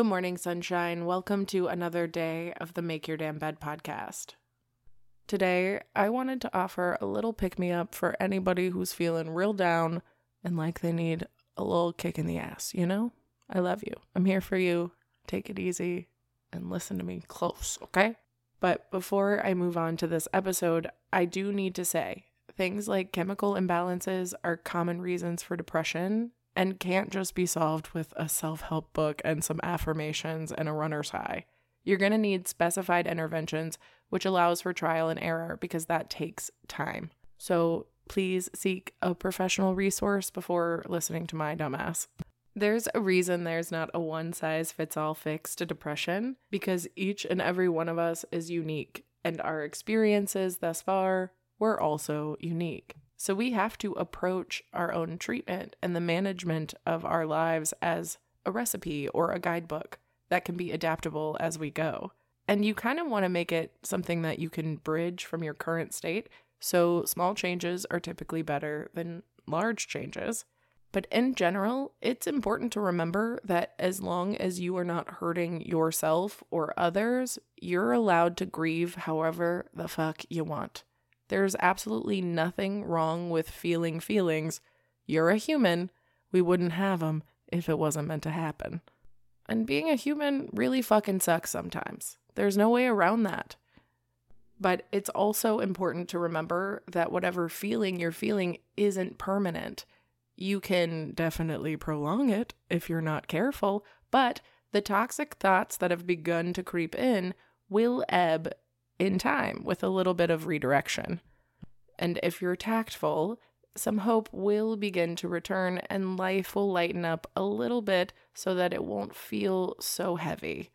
Good morning, sunshine. Welcome to another day of the Make Your Damn Bed podcast. Today, I wanted to offer a little pick me up for anybody who's feeling real down and like they need a little kick in the ass, you know? I love you. I'm here for you. Take it easy and listen to me close, okay? But before I move on to this episode, I do need to say things like chemical imbalances are common reasons for depression and can't just be solved with a self help book and some affirmations and a runner's high. You're going to need specified interventions, which allows for trial and error because that takes time. So please seek a professional resource before listening to my dumbass. There's a reason there's not a one size fits all fix to depression because each and every one of us is unique, and our experiences thus far were also unique. So we have to approach our own treatment and the management of our lives as a recipe or a guidebook that can be adaptable as we go. And you kind of want to make it something that you can bridge from your current state. So small changes are typically better than large changes. But in general, it's important to remember that as long as you are not hurting yourself or others, you're allowed to grieve however the fuck you want. There's absolutely nothing wrong with feeling feelings. You're a human. We wouldn't have them if it wasn't meant to happen. And being a human really fucking sucks sometimes. There's no way around that. But it's also important to remember that whatever feeling you're feeling isn't permanent. You can definitely prolong it if you're not careful, but the toxic thoughts that have begun to creep in will ebb in time with a little bit of redirection. And if you're tactful, some hope will begin to return and life will lighten up a little bit so that it won't feel so heavy.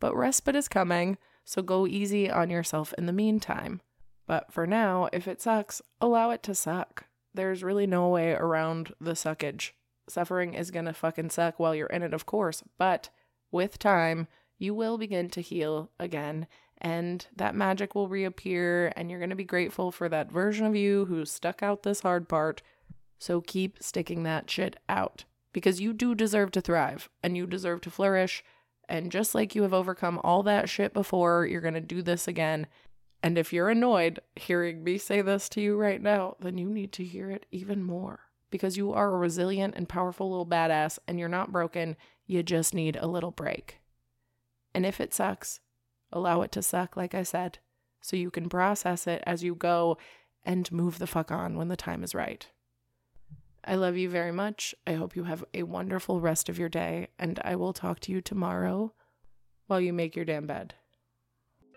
But respite is coming, so go easy on yourself in the meantime. But for now, if it sucks, allow it to suck. There's really no way around the suckage. Suffering is gonna fucking suck while you're in it, of course, but with time, you will begin to heal again and that magic will reappear, and you're going to be grateful for that version of you who stuck out this hard part. So keep sticking that shit out because you do deserve to thrive and you deserve to flourish. And just like you have overcome all that shit before, you're going to do this again. And if you're annoyed hearing me say this to you right now, then you need to hear it even more because you are a resilient and powerful little badass and you're not broken. You just need a little break. And if it sucks, allow it to suck, like I said, so you can process it as you go and move the fuck on when the time is right. I love you very much. I hope you have a wonderful rest of your day, and I will talk to you tomorrow while you make your damn bed.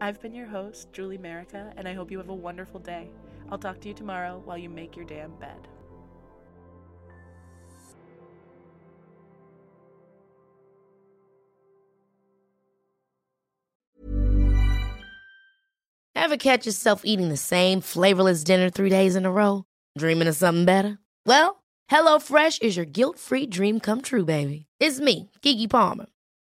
I've been your host, Julie Merica, and I hope you have a wonderful day. I'll talk to you tomorrow while you make your damn bed. Ever catch yourself eating the same flavorless dinner three days in a row? Dreaming of something better? Well, HelloFresh is your guilt free dream come true, baby. It's me, Keke Palmer.